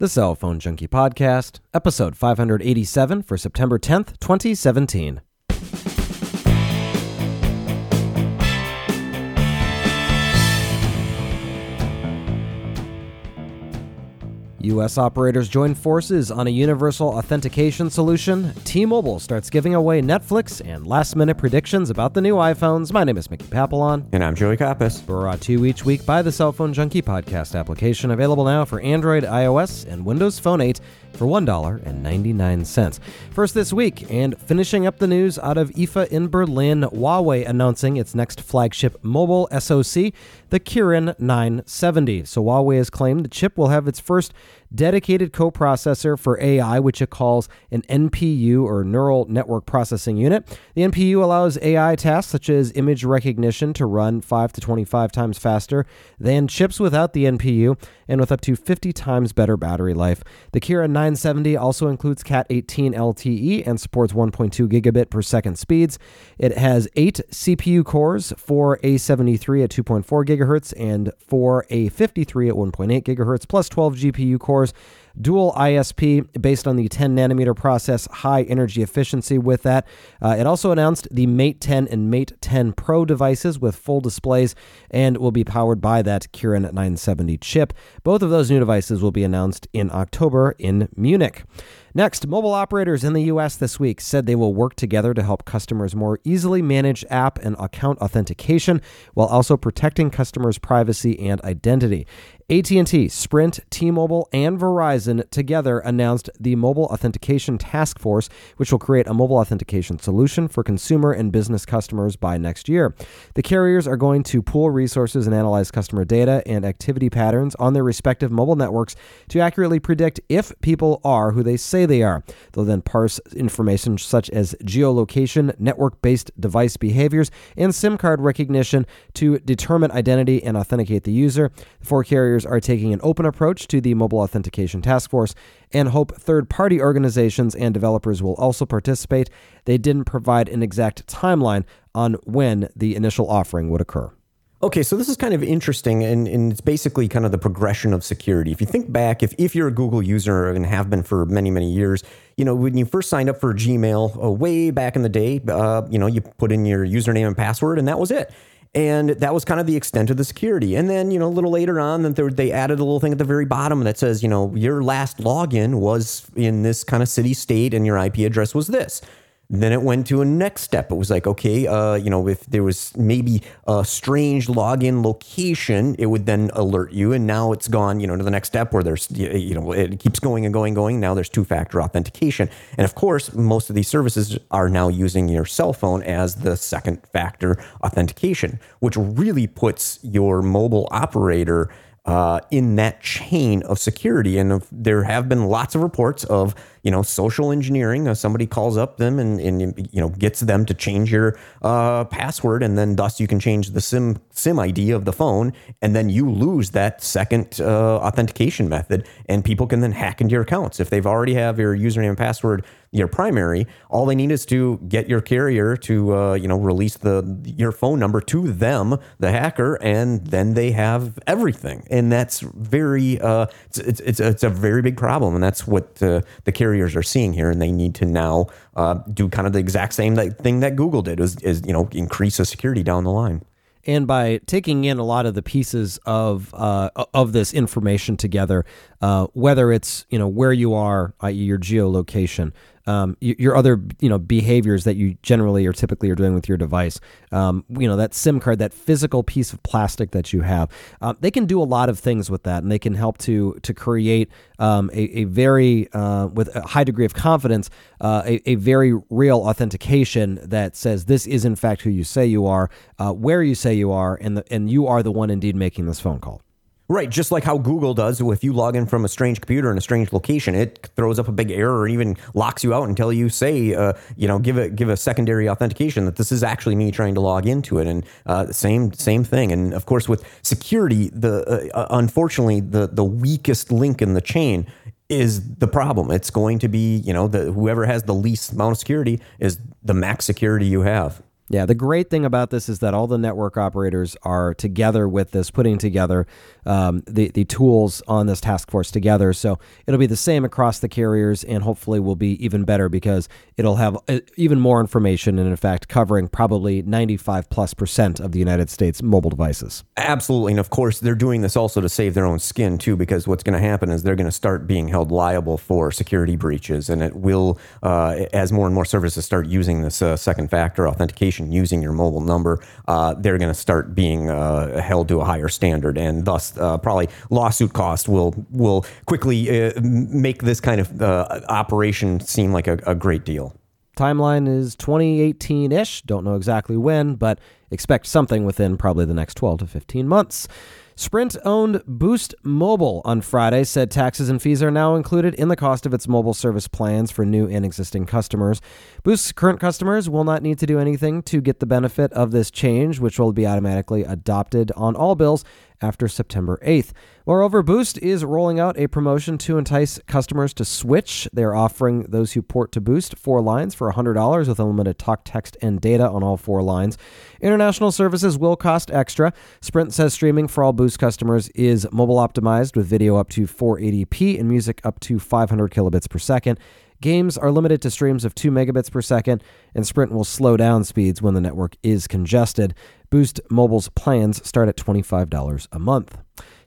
The Cell Phone Junkie Podcast, episode 587 for September 10th, 2017. U.S. operators join forces on a universal authentication solution. T Mobile starts giving away Netflix and last minute predictions about the new iPhones. My name is Mickey Papillon. And I'm Joey Kappas. Brought to you each week by the Cell Phone Junkie podcast application, available now for Android, iOS, and Windows Phone 8 for $1.99. First this week, and finishing up the news out of IFA in Berlin, Huawei announcing its next flagship mobile SoC, the Kirin 970. So Huawei has claimed the chip will have its first dedicated coprocessor for AI, which it calls an NPU or Neural Network Processing Unit. The NPU allows AI tasks such as image recognition to run 5 to 25 times faster than chips without the NPU and with up to 50 times better battery life. The Kirin 970 also includes Cat 18 LTE and supports 1.2 gigabit per second speeds. It has eight CPU cores, four A73 at 2.4 gigahertz and for A53 at 1.8 gigahertz, plus 12 GPU cores dual ISP based on the 10 nanometer process, high energy efficiency with that. Uh, it also announced the Mate 10 and Mate 10 Pro devices with full displays and will be powered by that Kirin 970 chip. Both of those new devices will be announced in October in Munich. Next, mobile operators in the US this week said they will work together to help customers more easily manage app and account authentication while also protecting customers' privacy and identity. AT&T, Sprint, T-Mobile, and Verizon together announced the Mobile Authentication Task Force, which will create a mobile authentication solution for consumer and business customers by next year. The carriers are going to pool resources and analyze customer data and activity patterns on their respective mobile networks to accurately predict if people are who they say they are. They'll then parse information such as geolocation, network-based device behaviors, and SIM card recognition to determine identity and authenticate the user. The four carriers carriers are taking an open approach to the Mobile Authentication Task Force and hope third party organizations and developers will also participate. They didn't provide an exact timeline on when the initial offering would occur. Okay, so this is kind of interesting, and, and, it's basically kind of the progression of security. If you think back, if, if you're a Google user and have been for many, many years, you know, when you first signed up for Gmail uh, way back in the day, uh, you know, you put in your username and password, and that was it. And that was kind of the extent of the security. And then, you know, a little later on, they added a little thing at the very bottom that says, you know, your last login was in this kind of city state and your IP address was this. Then it went to a next step. It was like, okay, uh, you know, if there was maybe a strange login location, it would then alert you. And now it's gone, you know, to the next step where there's, you know, it keeps going and going and going. Now there's two factor authentication. And of course, most of these services are now using your cell phone as the second factor authentication, which really puts your mobile operator uh, in that chain of security. And there have been lots of reports of you know, social engineering. Uh, somebody calls up them and, and you know gets them to change your uh, password, and then thus you can change the SIM SIM ID of the phone, and then you lose that second uh, authentication method, and people can then hack into your accounts if they've already have your username and password your primary. All they need is to get your carrier to uh, you know release the your phone number to them, the hacker, and then they have everything, and that's very uh, it's, it's, it's it's a very big problem, and that's what uh, the carriers are seeing here, and they need to now uh, do kind of the exact same thing that Google did, is, is you know increase the security down the line. And by taking in a lot of the pieces of uh, of this information together, uh, whether it's you know where you are, i.e., your geolocation, um, your other you know behaviors that you generally or typically are doing with your device. Um, you know that SIM card, that physical piece of plastic that you have. Uh, they can do a lot of things with that, and they can help to to create um, a, a, very uh, with a high degree of confidence uh, a, a, very real authentication that says this is in fact who you say you are, uh, where you say you are, and the, and you are the one indeed making this phone call. Right, just like how Google does. If you log in from a strange computer in a strange location, it throws up a big error or even locks you out until you say, uh, you know, give a give a secondary authentication that this is actually me trying to log into it. And uh, same same thing. And of course, with security, the uh, uh unfortunately the the weakest link in the chain is the problem. It's going to be, you know, the whoever has the least amount of security is the max security you have. Yeah, the great thing about this is that all the network operators are together with this, putting together um, the the tools on this task force together. So it'll be the same across the carriers, and hopefully will be even better because it'll have uh, even more information, and in fact, covering probably ninety five plus percent of the United States mobile devices. Absolutely, and of course, they're doing this also to save their own skin too, because what's going to happen is they're going to start being held liable for security breaches, and it will, uh, as more and more services start using this uh, second factor authentication using your mobile number, uh, they're going to start being uh, held to a higher standard, and thus uh, probably lawsuit cost will will quickly uh, make this kind of uh, operation seem like a, a great deal. Timeline is 2018 ish. Don't know exactly when, but expect something within probably the next 12 to 15 months. Sprint owned Boost Mobile on Friday said taxes and fees are now included in the cost of its mobile service plans for new and existing customers. Boost's current customers will not need to do anything to get the benefit of this change, which will be automatically adopted on all bills after September 8th. Moreover, Boost is rolling out a promotion to entice customers to switch. They're offering those who port to Boost four lines for $100 with unlimited talk, text, and data on all four lines. International services will cost extra. Sprint says streaming for all Boost customers is mobile optimized with video up to 480p and music up to 500 kilobits per second. Games are limited to streams of 2 megabits per second, and Sprint will slow down speeds when the network is congested. Boost Mobile's plans start at $25 a month.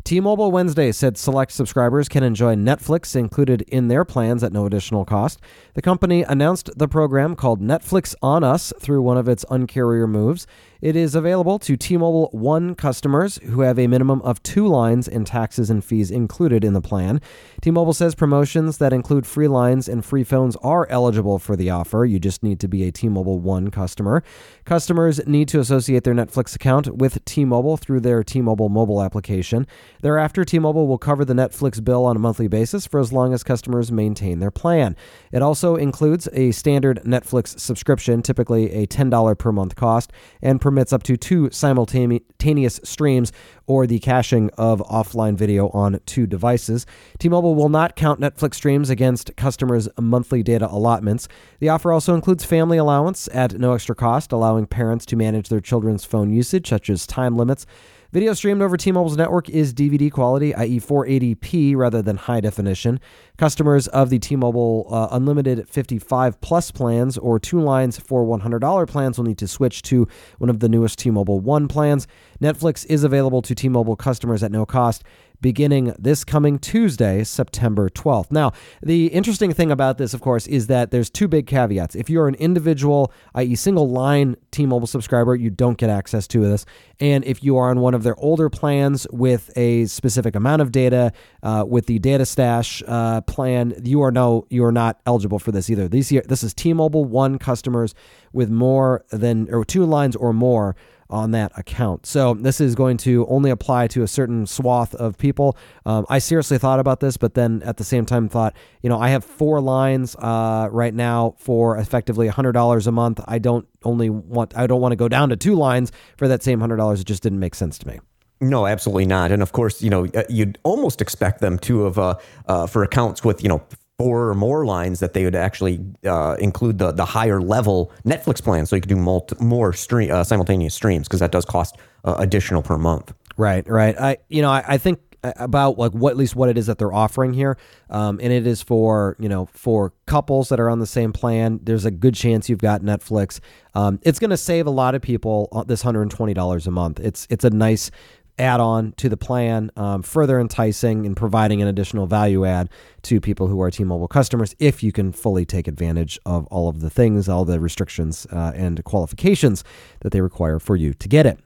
T Mobile Wednesday said select subscribers can enjoy Netflix included in their plans at no additional cost. The company announced the program called Netflix on Us through one of its uncarrier moves. It is available to T Mobile One customers who have a minimum of two lines and taxes and fees included in the plan. T Mobile says promotions that include free lines and free phones are eligible for the offer. You just need to be a T Mobile One customer. Customers need to associate their Netflix account with T Mobile through their T Mobile mobile application. Thereafter, T Mobile will cover the Netflix bill on a monthly basis for as long as customers maintain their plan. It also includes a standard Netflix subscription, typically a $10 per month cost, and permits up to two simultaneous streams or the caching of offline video on two devices. T Mobile will not count Netflix streams against customers' monthly data allotments. The offer also includes family allowance at no extra cost, allowing parents to manage their children's phone usage, such as time limits. Video streamed over T Mobile's network is DVD quality, i.e., 480p rather than high definition. Customers of the T Mobile uh, Unlimited 55 Plus plans or two lines for $100 plans will need to switch to one of the newest T Mobile One plans. Netflix is available to T Mobile customers at no cost beginning this coming Tuesday, September 12th. Now, the interesting thing about this, of course, is that there's two big caveats. If you're an individual, i.e., single line T Mobile subscriber, you don't get access to this. And if you are on one of their older plans with a specific amount of data, uh, with the data stash uh, plan, you are no, you are not eligible for this either. These, this is T Mobile One customers with more than, or two lines or more on that account. So this is going to only apply to a certain swath of people. Um, I seriously thought about this, but then at the same time thought, you know, I have four lines uh, right now for effectively $100 a month. I don't only want, I don't want to go down to two lines for that same $100. It just didn't make sense to me. No, absolutely not. And of course, you know, uh, you'd almost expect them to have, uh, uh, for accounts with, you know, four or more lines that they would actually uh, include the the higher level Netflix plan, so you could do multi, more stream uh, simultaneous streams because that does cost uh, additional per month. Right, right. I you know I, I, think about like what at least what it is that they're offering here, um, and it is for you know for couples that are on the same plan. There's a good chance you've got Netflix. Um, it's going to save a lot of people uh, this hundred and twenty dollars a month. It's it's a nice add on to the plan, um, further enticing and providing an additional value add to people who are T Mobile customers if you can fully take advantage of all of the things, all the restrictions uh, and qualifications that they require for you to get it.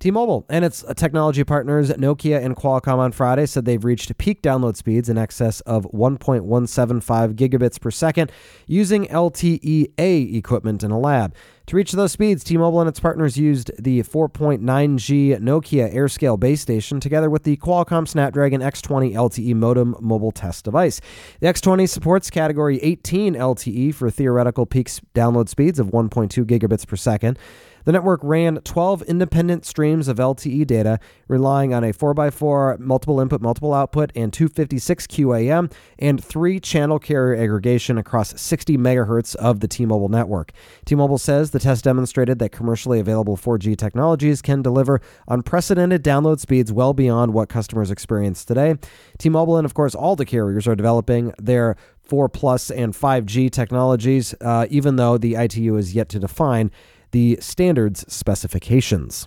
T Mobile and its technology partners, Nokia and Qualcomm, on Friday said they've reached peak download speeds in excess of 1.175 gigabits per second using LTE-A equipment in a lab. To reach those speeds, T Mobile and its partners used the 4.9G Nokia AirScale base station together with the Qualcomm Snapdragon X20 LTE modem mobile test device. The X20 supports Category 18 LTE for theoretical peak download speeds of 1.2 gigabits per second. The network ran 12 independent streams of LTE data, relying on a 4x4 multiple input, multiple output, and 256 QAM, and three channel carrier aggregation across 60 megahertz of the T Mobile network. T Mobile says the test demonstrated that commercially available 4G technologies can deliver unprecedented download speeds well beyond what customers experience today. T Mobile and, of course, all the carriers are developing their 4 Plus and 5G technologies, uh, even though the ITU is yet to define the standards specifications.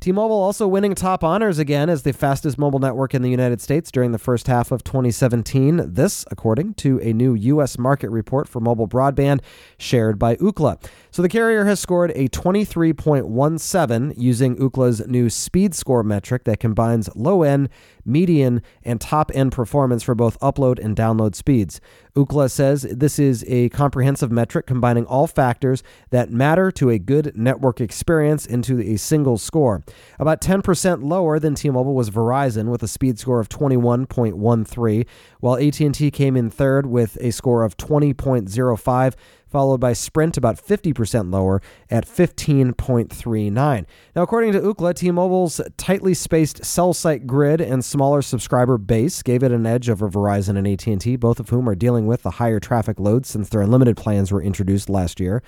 T Mobile also winning top honors again as the fastest mobile network in the United States during the first half of 2017. This, according to a new U.S. market report for mobile broadband shared by Ookla. So the carrier has scored a 23.17 using Ookla's new speed score metric that combines low end, median, and top end performance for both upload and download speeds. Ookla says this is a comprehensive metric combining all factors that matter to a good network experience into a single score. About 10% lower than T-Mobile was Verizon with a speed score of 21.13, while AT&T came in third with a score of 20.05 followed by Sprint about 50% lower at 15.39. Now, according to Ookla, T-Mobile's tightly spaced cell site grid and smaller subscriber base gave it an edge over Verizon and AT&T, both of whom are dealing with the higher traffic loads since their unlimited plans were introduced last year.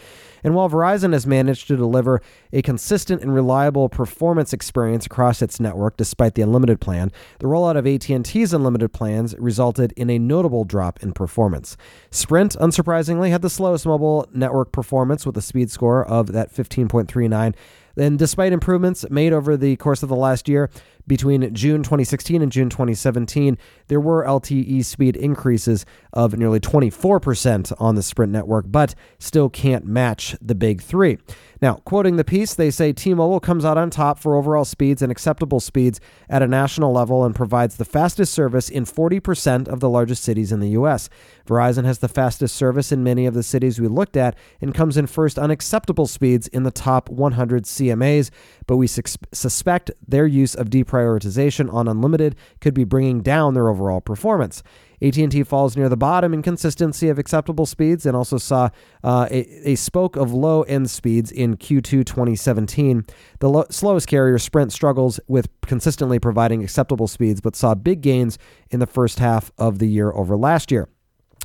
And while Verizon has managed to deliver a consistent and reliable performance experience across its network despite the unlimited plan, the rollout of AT&T's unlimited plans resulted in a notable drop in performance. Sprint, unsurprisingly, had the slowest mobile network performance with a speed score of that 15.39. And despite improvements made over the course of the last year, between June 2016 and June 2017, there were LTE speed increases of nearly 24% on the Sprint network, but still can't match the big three. Now, quoting the piece, they say T Mobile comes out on top for overall speeds and acceptable speeds at a national level and provides the fastest service in 40% of the largest cities in the U.S. Verizon has the fastest service in many of the cities we looked at and comes in first on acceptable speeds in the top 100 CMAs, but we sus- suspect their use of deprioritization on unlimited could be bringing down their overall performance. AT&T falls near the bottom in consistency of acceptable speeds and also saw uh, a, a, spoke of low end speeds in Q2 2017. The lo- slowest carrier, Sprint, struggles with consistently providing acceptable speeds, but saw big gains in the first half of the year over last year.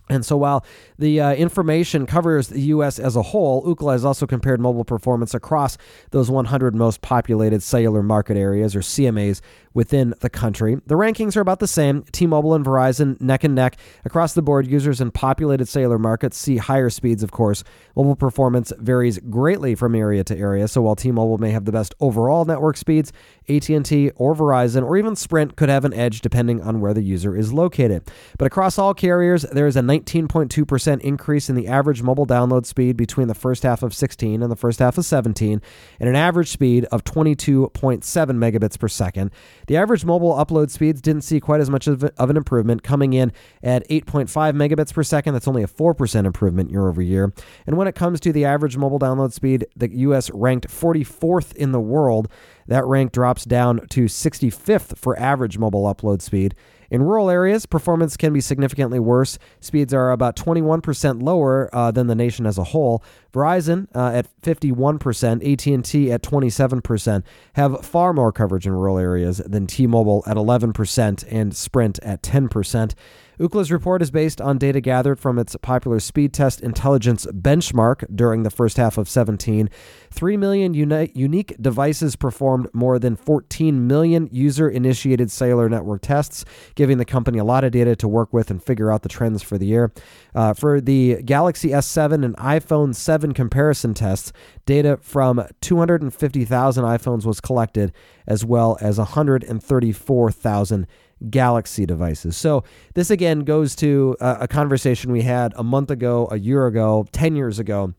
And so while the uh, information covers the U.S. as a whole, Ookla has also compared mobile performance across those 100 most populated cellular market areas, or CMAs, within the country. The rankings are about the same. T-Mobile and Verizon neck and neck. Across the board, users in populated cellular markets see higher speeds, of course. Mobile performance varies greatly from area to area, so while T-Mobile may have the best overall network speeds, AT&T or Verizon or even Sprint could have an edge depending on where the user is located. But across all carriers, there is a 19.2% increase in the average mobile download speed between the first half of 16 and the first half of 17, and an average speed of 22.7 megabits per second. The average mobile upload speeds didn't see quite as much of, an improvement, coming in at 8.5 megabits per second. That's only a 4% improvement year over year. And when it comes to the average mobile download speed, the US ranked 44th in the world. That rank drops down to 65th for average mobile upload speed. In rural areas, performance can be significantly worse. Speeds are about 21% lower uh, than the nation as a whole. Verizon uh, at 51%, AT&T at 27% have far more coverage in rural areas than T-Mobile at 11% and Sprint at 10%. Ookla's report is based on data gathered from its popular speed test intelligence benchmark during the first half of 17. 3 million uni- unique devices performed more than 14 million user initiated cellular network tests, giving the company a lot of data to work with and figure out the trends for the year. Uh, for the Galaxy S7 and iPhone 7 comparison tests, data from 250,000 iPhones was collected, as well as 134,000 Galaxy devices. So, this again goes to a, a conversation we had a month ago, a year ago, 10 years ago.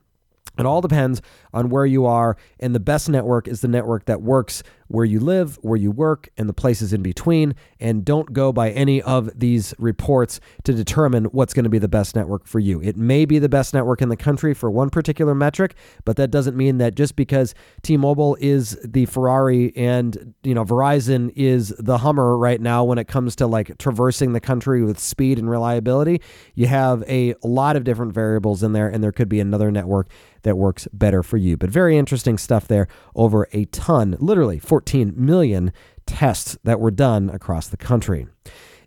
It all depends on where you are, and the best network is the network that works where you live, where you work, and the places in between. And don't go by any of these reports to determine what's going to be the best network for you. It may be the best network in the country for one particular metric, but that doesn't mean that just because T-Mobile is the Ferrari and you know Verizon is the Hummer right now when it comes to like traversing the country with speed and reliability, you have a lot of different variables in there, and there could be another network that works better for you. But very interesting stuff there. Over a ton, literally 14 million tests that were done across the country.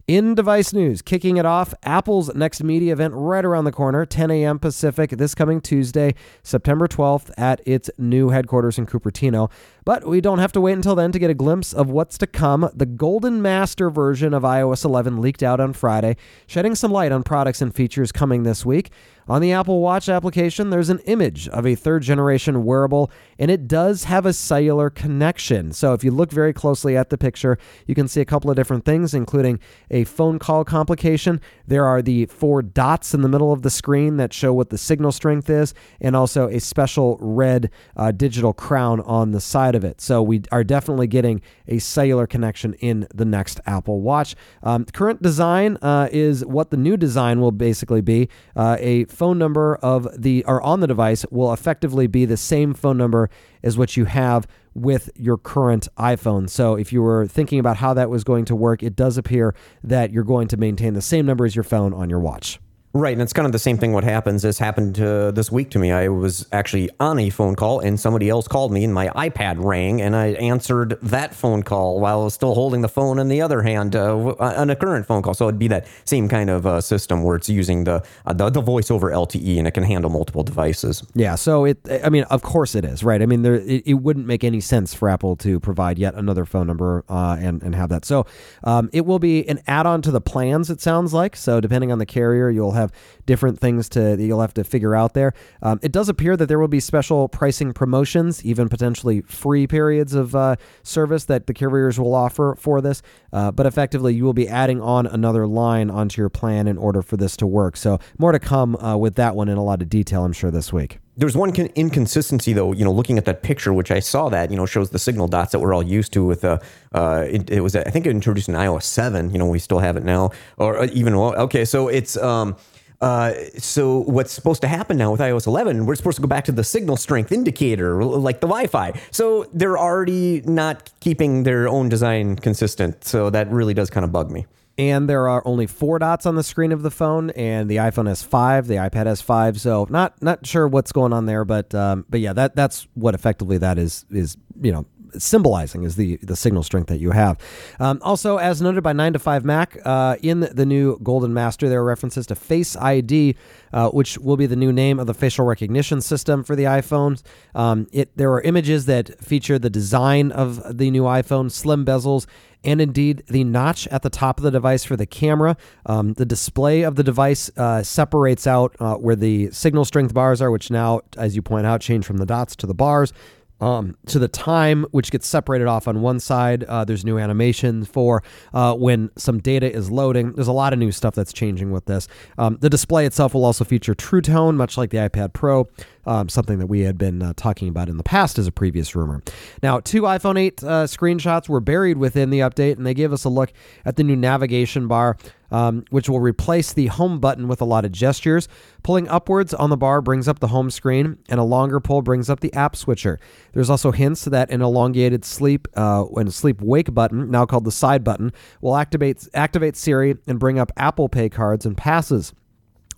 In device news, kicking it off, Apple's next media event right around the corner, 10 a.m. Pacific, this coming Tuesday, September 12th, at its new headquarters in Cupertino. But we don't have to wait until then to get a glimpse of what's to come. The Golden Master version of iOS 11 leaked out on Friday, shedding some light on products and features coming this week. On the Apple Watch application, there's an image of a third generation wearable, and it does have a cellular connection. So if you look very closely at the picture, you can see a couple of different things, including a phone call complication. There are the four dots in the middle of the screen that show what the signal strength is, and also a special red uh, digital crown on the side of it. So we are definitely getting a cellular connection in the next Apple Watch. Um, current design uh, is what the new design will basically be uh, a phone number of the or on the device will effectively be the same phone number as what you have with your current iPhone. So if you were thinking about how that was going to work, it does appear that you're going to maintain the same number as your phone on your watch. Right, and it's kind of the same thing. What happens? This happened uh, this week to me. I was actually on a phone call, and somebody else called me, and my iPad rang, and I answered that phone call while I was still holding the phone in the other hand uh, on a current phone call. So it'd be that same kind of uh, system where it's using the, uh, the the voice over LTE, and it can handle multiple devices. Yeah. So it, I mean, of course it is, right? I mean, there it, it wouldn't make any sense for Apple to provide yet another phone number uh, and and have that. So um, it will be an add-on to the plans. It sounds like. So depending on the carrier, you'll have different things to that you'll have to figure out there. Um, it does appear that there will be special pricing promotions, even potentially free periods of uh, service that the carriers will offer for this. Uh, but effectively, you will be adding on another line onto your plan in order for this to work. So more to come uh, with that one in a lot of detail, I'm sure, this week. There's one con- inconsistency though, you know, looking at that picture, which I saw that, you know, shows the signal dots that we're all used to with, uh, uh it, it was, I think it introduced in iOS 7, you know, we still have it now, or uh, even, okay, so it's, um, uh, so what's supposed to happen now with iOS 11? We're supposed to go back to the signal strength indicator, like the Wi-Fi. So they're already not keeping their own design consistent. So that really does kind of bug me. And there are only four dots on the screen of the phone, and the iPhone has five, the iPad has five. So not not sure what's going on there, but um, but yeah, that that's what effectively that is is you know symbolizing is the the signal strength that you have. Um, also, as noted by 9 to 5 Mac, uh, in the new Golden Master, there are references to Face ID, uh, which will be the new name of the facial recognition system for the iPhones. Um, it there are images that feature the design of the new iPhone, slim bezels, and indeed the notch at the top of the device for the camera. Um, the display of the device uh, separates out uh, where the signal strength bars are, which now, as you point out, change from the dots to the bars um, to the time, which gets separated off on one side. Uh, there's new animation for uh, when some data is loading. There's a lot of new stuff that's changing with this. Um, the display itself will also feature True Tone, much like the iPad Pro, um, something that we had been uh, talking about in the past as a previous rumor. Now, two iPhone 8 uh, screenshots were buried within the update, and they gave us a look at the new navigation bar um, which will replace the home button with a lot of gestures. Pulling upwards on the bar brings up the home screen, and a longer pull brings up the app switcher. There's also hints that an elongated sleep uh, and sleep wake button, now called the side button, will activate activate Siri and bring up Apple Pay cards and passes.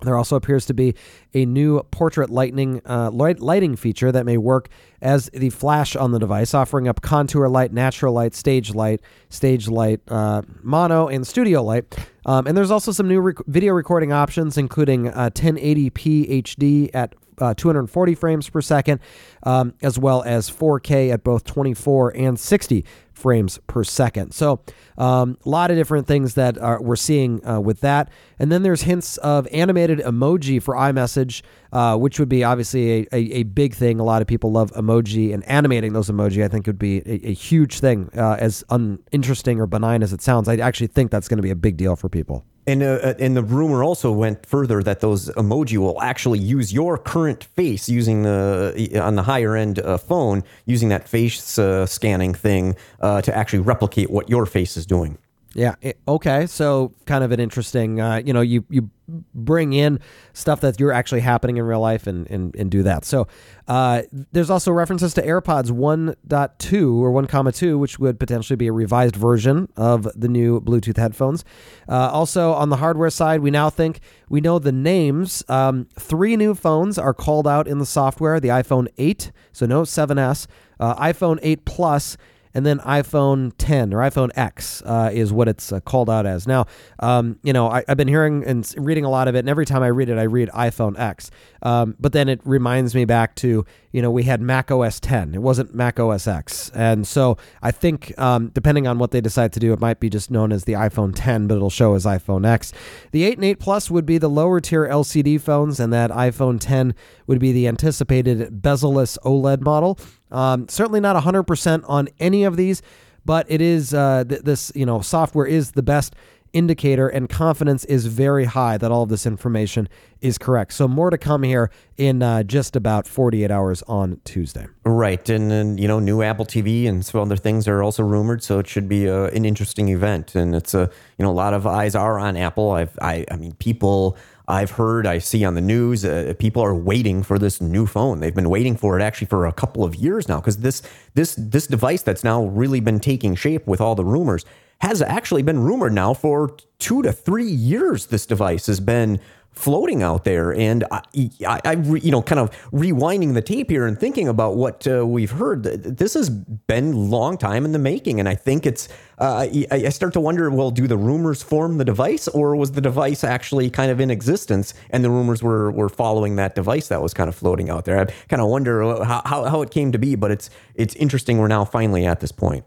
There also appears to be a new portrait lightning uh, light, lighting feature that may work as the flash on the device, offering up contour light, natural light, stage light, stage light, uh, mono, and studio light. Um, and there's also some new rec- video recording options, including uh, 1080p HD at uh, 240 frames per second, um, as well as 4K at both 24 and 60 frames per second. So, um, a lot of different things that are, we're seeing uh, with that. And then there's hints of animated emoji for iMessage, uh, which would be obviously a, a, a, big thing. A lot of people love emoji, and animating those emoji, I think, would be a, a huge thing. Uh, as uninteresting or benign as it sounds, I actually think that's going to be a big deal for people. And uh, uh, and the rumor also went further that those emoji will actually use your current face using the on the higher end uh, phone using that face uh, scanning thing uh, to actually replicate what your face is doing. Yeah. It, okay. So kind of an interesting, uh, you know, you, you bring in stuff that you're actually happening in real life and, and, and do that. So uh, there's also references to AirPods 1.2 or 1.2, which would potentially be a revised version of the new Bluetooth headphones. Uh, also on the hardware side, we now think we know the names. Um, three new phones are called out in the software: the iPhone 8, so no 7s, uh, iPhone 8 Plus and then iPhone 10 or iPhone X uh, is what it's uh, called out as. Now, um, you know, I, have been hearing and reading a lot of it, and every time I read it, I read iPhone X. Um, but then it reminds me back to, you know, we had Mac OS 10. It wasn't Mac OS X. And so I think, um, depending on what they decide to do, it might be just known as the iPhone 10, but it'll show as iPhone X. The 8 and 8 Plus would be the lower tier LCD phones, and that iPhone 10 would be the anticipated bezel-less OLED model. Um, certainly not 100% on any of these, but it is uh, th- this you know software is the best indicator and confidence is very high that all of this information is correct. So more to come here in uh, just about 48 hours on Tuesday. Right, and you know new Apple TV and some other things are also rumored, so it should be uh, an interesting event. And it's a you know a lot of eyes are on Apple. I've I I mean people I've heard, I see on the news, uh, people are waiting for this new phone. They've been waiting for it actually for a couple of years now because this this this device that's now really been taking shape with all the rumors has actually been rumored now for two to three years. This device has been floating out there. And I, I, I, you know, kind of rewinding the tape here and thinking about what uh, we've heard. This has been a long time in the making, and I think it's. Uh, I start to wonder: Well, do the rumors form the device, or was the device actually kind of in existence, and the rumors were were following that device that was kind of floating out there? I kind of wonder how, how, how it came to be, but it's it's interesting. We're now finally at this point.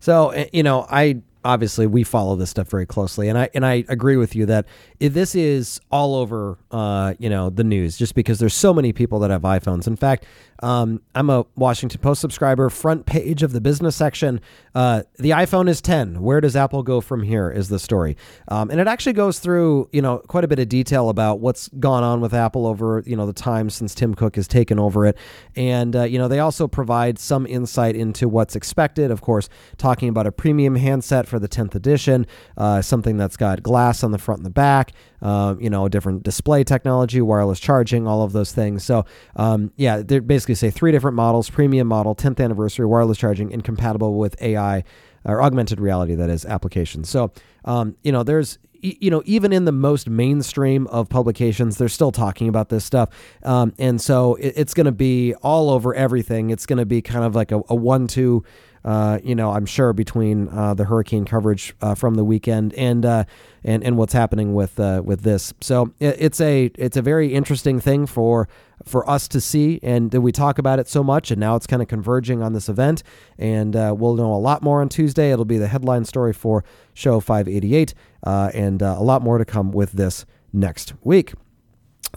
So eh, you know, I obviously we follow this stuff very closely, and I and I agree with you that this is all over, uh, you know, the news just because there's so many people that have iPhones. In fact, um, I'm a Washington Post subscriber. Front page of the business section. Uh, the iPhone is 10. Where does Apple go from here? Is the story, um, and it actually goes through you know quite a bit of detail about what's gone on with Apple over you know the time since Tim Cook has taken over it, and uh, you know they also provide some insight into what's expected. Of course, talking about a premium handset for the 10th edition, uh, something that's got glass on the front and the back. Uh, you know, a different display technology, wireless charging, all of those things. So, um, yeah, they basically say three different models: premium model, 10th anniversary, wireless charging, incompatible with AI or augmented reality, that is, applications. So, um, you know, there's you know, even in the most mainstream of publications, they're still talking about this stuff. Um, and so it, it's going to be all over everything. It's going to be kind of like a, a one two uh, you know, I'm sure between uh, the hurricane coverage uh, from the weekend and uh, and and what's happening with uh, with this. So it, it's a it's a very interesting thing for for us to see, and we talk about it so much, and now it's kind of converging on this event, and we'll know a lot more on Tuesday. It'll be the headline story for show 588, and a lot more to come with this next week.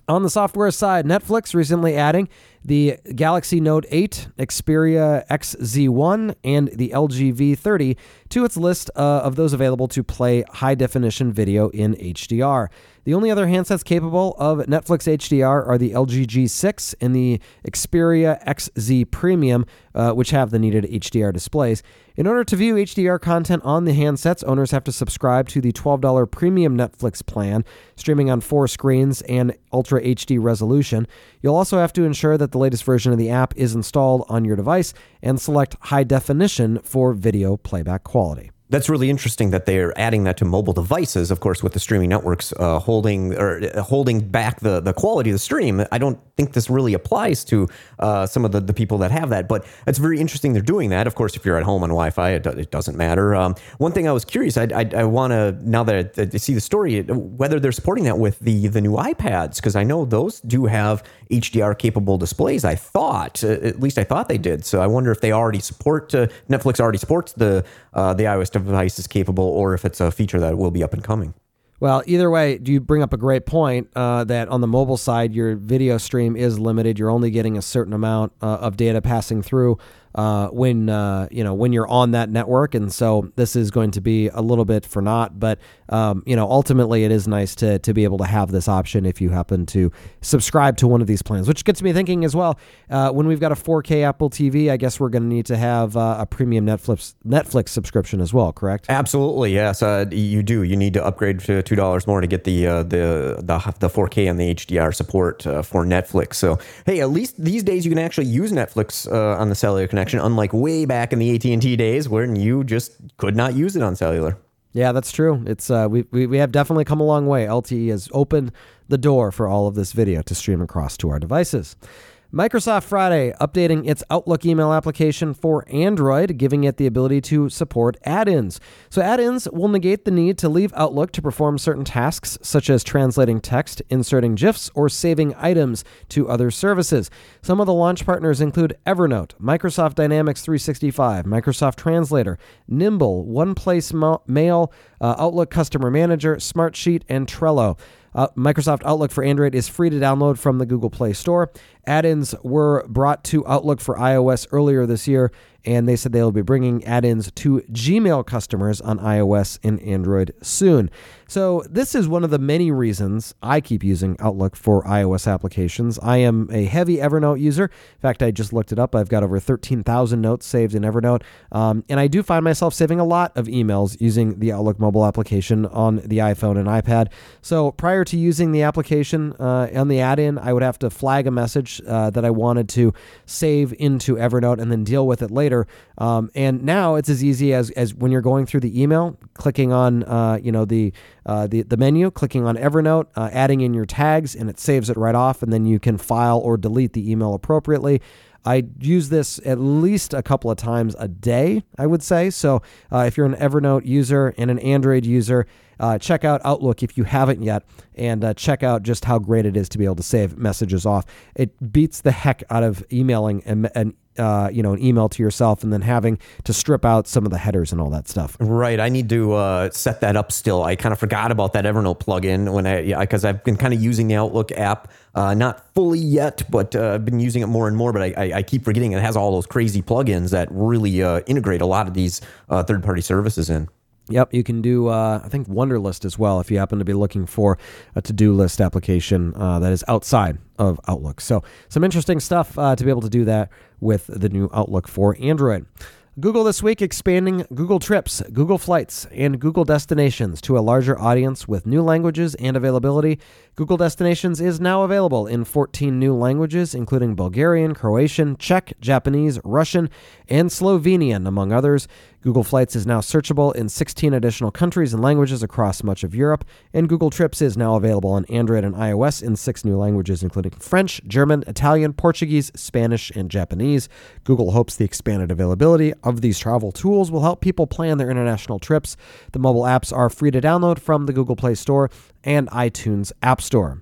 On the software side, Netflix recently adding the Galaxy Note 8, Xperia XZ1, and the LG V30 to its list uh, of those available to play high definition video in HDR. The only other handsets capable of Netflix HDR are the LG G6 and the Xperia XZ Premium, uh, which have the needed HDR displays. In order to view HDR content on the handsets, owners have to subscribe to the $12 premium Netflix plan, streaming on four screens and Ultra HD resolution. You'll also have to ensure that the latest version of the app is installed on your device and select high definition for video playback quality that's really interesting that they're adding that to mobile devices. Of course, with the streaming networks uh, holding or uh, holding back the the quality of the stream. I don't think this really applies to uh, some of the, the people that have that, but it's very interesting they're doing that. Of course, if you're at home on Wi-Fi, it, it doesn't matter. Um, one thing I was curious, I, I, I want to now that I, see the story, whether they're supporting that with the the new iPads because I know those do have HDR capable displays. I thought, uh, at least I thought they did. So I wonder if they already support uh, Netflix already supports the uh, the iOS device is capable, or if it's a feature that will be up and coming. Well, either way, do you bring up a great point uh, that on the mobile side, your video stream is limited. You're only getting a certain amount uh, of data passing through uh, when uh, you know when you're on that network, and so this is going to be a little bit for naught. But um, you know, ultimately, it is nice to to be able to have this option if you happen to subscribe to one of these plans. Which gets me thinking as well. Uh, when we've got a 4K Apple TV, I guess we're going to need to have uh, a premium Netflix Netflix subscription as well. Correct? Absolutely, yes. Uh, you do. You need to upgrade to two dollars more to get the uh, the the the 4K and the HDR support for Netflix. So hey, at least these days you can actually use Netflix on the cellular connection, unlike way back in the AT and T days when you just could not use it on cellular. Yeah, that's true. It's uh, we, we we have definitely come a long way. LTE has opened the door for all of this video to stream across to our devices. Microsoft Friday updating its Outlook email application for Android, giving it the ability to support add ins. So, add ins will negate the need to leave Outlook to perform certain tasks, such as translating text, inserting GIFs, or saving items to other services. Some of the launch partners include Evernote, Microsoft Dynamics 365, Microsoft Translator, Nimble, One Place Mail, uh, Outlook Customer Manager, Smartsheet, and Trello. Uh, Microsoft Outlook for Android is free to download from the Google Play Store. Add ins were brought to Outlook for iOS earlier this year, and they said they will be bringing add ins to Gmail customers on iOS and Android soon. So, this is one of the many reasons I keep using Outlook for iOS applications. I am a heavy Evernote user. In fact, I just looked it up. I've got over 13,000 notes saved in Evernote. Um, and I do find myself saving a lot of emails using the Outlook mobile application on the iPhone and iPad. So, prior to using the application uh, on the add in, I would have to flag a message uh, that I wanted to save into Evernote and then deal with it later. Um, and now it's as easy as, as when you're going through the email, clicking on uh, you know the uh, the, the menu, clicking on Evernote, uh, adding in your tags, and it saves it right off, and then you can file or delete the email appropriately. I use this at least a couple of times a day, I would say. So uh, if you're an Evernote user and an Android user, uh, check out Outlook if you haven't yet, and uh, check out just how great it is to be able to save messages off. It beats the heck out of emailing and, and uh, you know, an email to yourself and then having to strip out some of the headers and all that stuff. Right. I need to uh, set that up still. I kind of forgot about that Evernote plugin when I, because yeah, I've been kind of using the Outlook app, uh, not fully yet, but uh, I've been using it more and more. But I, I, I, keep forgetting it has all those crazy plugins that really uh, integrate a lot of these uh, third party services in. Yep, you can do, uh, I think, Wunderlist as well if you happen to be looking for a to do list application uh, that is outside of Outlook. So, some interesting stuff uh, to be able to do that with the new Outlook for Android. Google this week expanding Google Trips, Google Flights, and Google Destinations to a larger audience with new languages and availability. Google Destinations is now available in 14 new languages, including Bulgarian, Croatian, Czech, Japanese, Russian, and Slovenian, among others. Google Flights is now searchable in 16 additional countries and languages across much of Europe, and Google Trips is now available on Android and iOS in six new languages, including French, German, Italian, Portuguese, Spanish, and Japanese. Google hopes the expanded availability of these travel tools will help people plan their international trips. The mobile apps are free to download from the Google Play Store and iTunes App Store.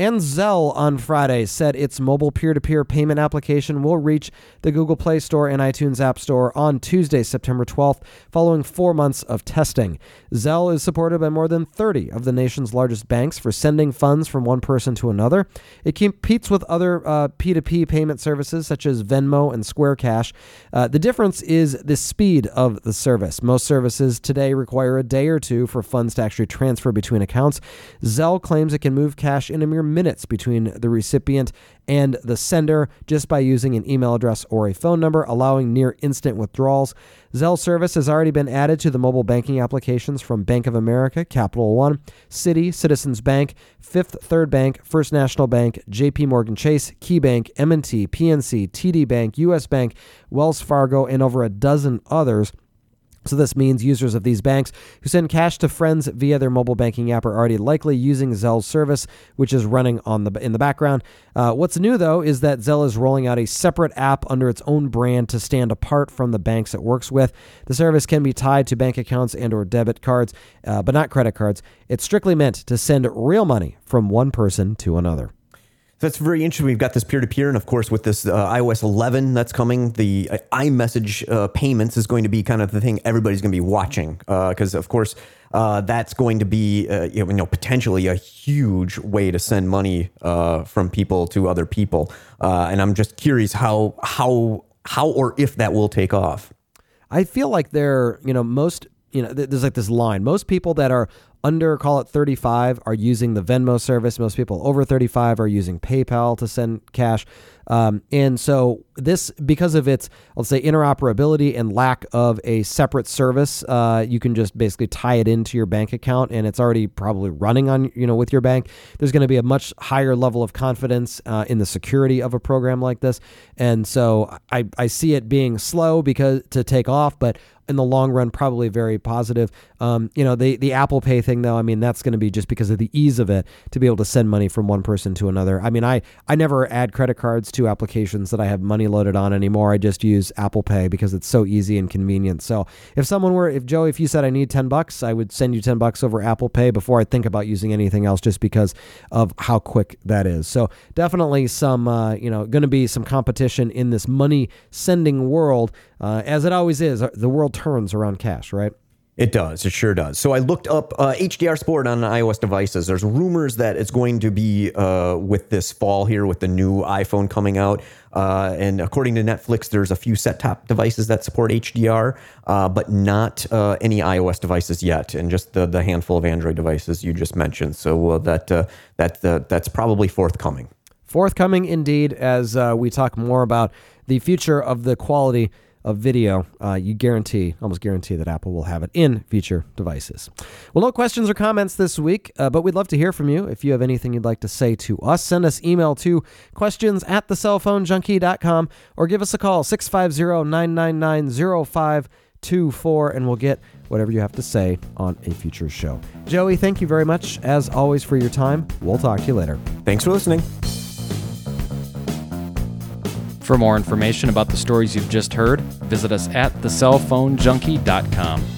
And Zelle on Friday said its mobile peer to peer payment application will reach the Google Play Store and iTunes App Store on Tuesday, September 12th, following four months of testing. Zelle is supported by more than 30 of the nation's largest banks for sending funds from one person to another. It competes with other uh, P2P payment services such as Venmo and Square Cash. Uh, the difference is the speed of the service. Most services today require a day or two for funds to actually transfer between accounts. Zelle claims it can move cash in a mere minutes between the recipient and the sender just by using an email address or a phone number, allowing near instant withdrawals. Zelle service has already been added to the mobile banking applications from Bank of America, Capital One, Citi, Citizens Bank, Fifth Third Bank, First National Bank, JP Morgan Chase, KeyBank, M&T, PNC, TD Bank, US Bank, Wells Fargo, and over a dozen others. So, this means users of these banks who send cash to friends via their mobile banking app are already likely using Zelle's service, which is running on the in the background. Uh, what's new, though, is that Zelle is rolling out a separate app under its own brand to stand apart from the banks it works with. The service can be tied to bank accounts and/or debit cards, uh, but not credit cards. It's strictly meant to send real money from one person to another. That's very interesting. We've got this peer to peer, and of course, with this uh, iOS 11 that's coming, the uh, iMessage uh, payments is going to be kind of the thing everybody's going to be watching because, uh, of course, uh, that's going to be you know potentially a huge way to send money from people to other people. and I'm just curious how how how or if that will take off. I feel like they're, you know, most, you know, there's like this line. Most people that are under call it 35 are using the Venmo service. Most people over 35 are using PayPal to send cash. Um, and so this, because of its, let's say, interoperability and lack of a separate service, uh, you can just basically tie it into your bank account, and it's already probably running on, you know, with your bank. There's going to be a much higher level of confidence uh, in the security of a program like this, and so I, I see it being slow because to take off, but in the long run, probably very positive. Um, you know, the the Apple Pay thing, though, I mean, that's going to be just because of the ease of it to be able to send money from one person to another. I mean, I I never add credit cards to applications that I have money loaded on anymore. I just use Apple Pay because it's so easy and convenient. So if someone were, if Joe, if you said I need ten bucks, I would send you ten bucks over Apple Pay before I think about using anything else, just because of how quick that is. So definitely some, uh, you know, going to be some competition in this money sending world, uh, as it always is. The world turns around cash, right? It does. It sure does. So I looked up uh, HDR Sport on iOS devices. There's rumors that it's going to be uh, with this fall here with the new iPhone coming out. Uh, and according to Netflix, there's a few set top devices that support HDR, uh, but not uh, any iOS devices yet, and just the, the handful of Android devices you just mentioned. So uh, that that that's probably forthcoming. Forthcoming indeed, as we talk more about the future of the quality of video, uh, you guarantee, almost guarantee that Apple will have it in future devices. Well, no questions or comments this week, uh, but we'd love to hear from you. If you have anything you'd like to say to us, send us email to questions at thecellphonejunkie.com or give us a call, 650 999 0524, and we'll get whatever you have to say on a future show. Joey, thank you very much, as always, for your time. We'll talk to you later. Thanks for listening. For more information about the stories you've just heard, visit us at thecellphonejunkie.com.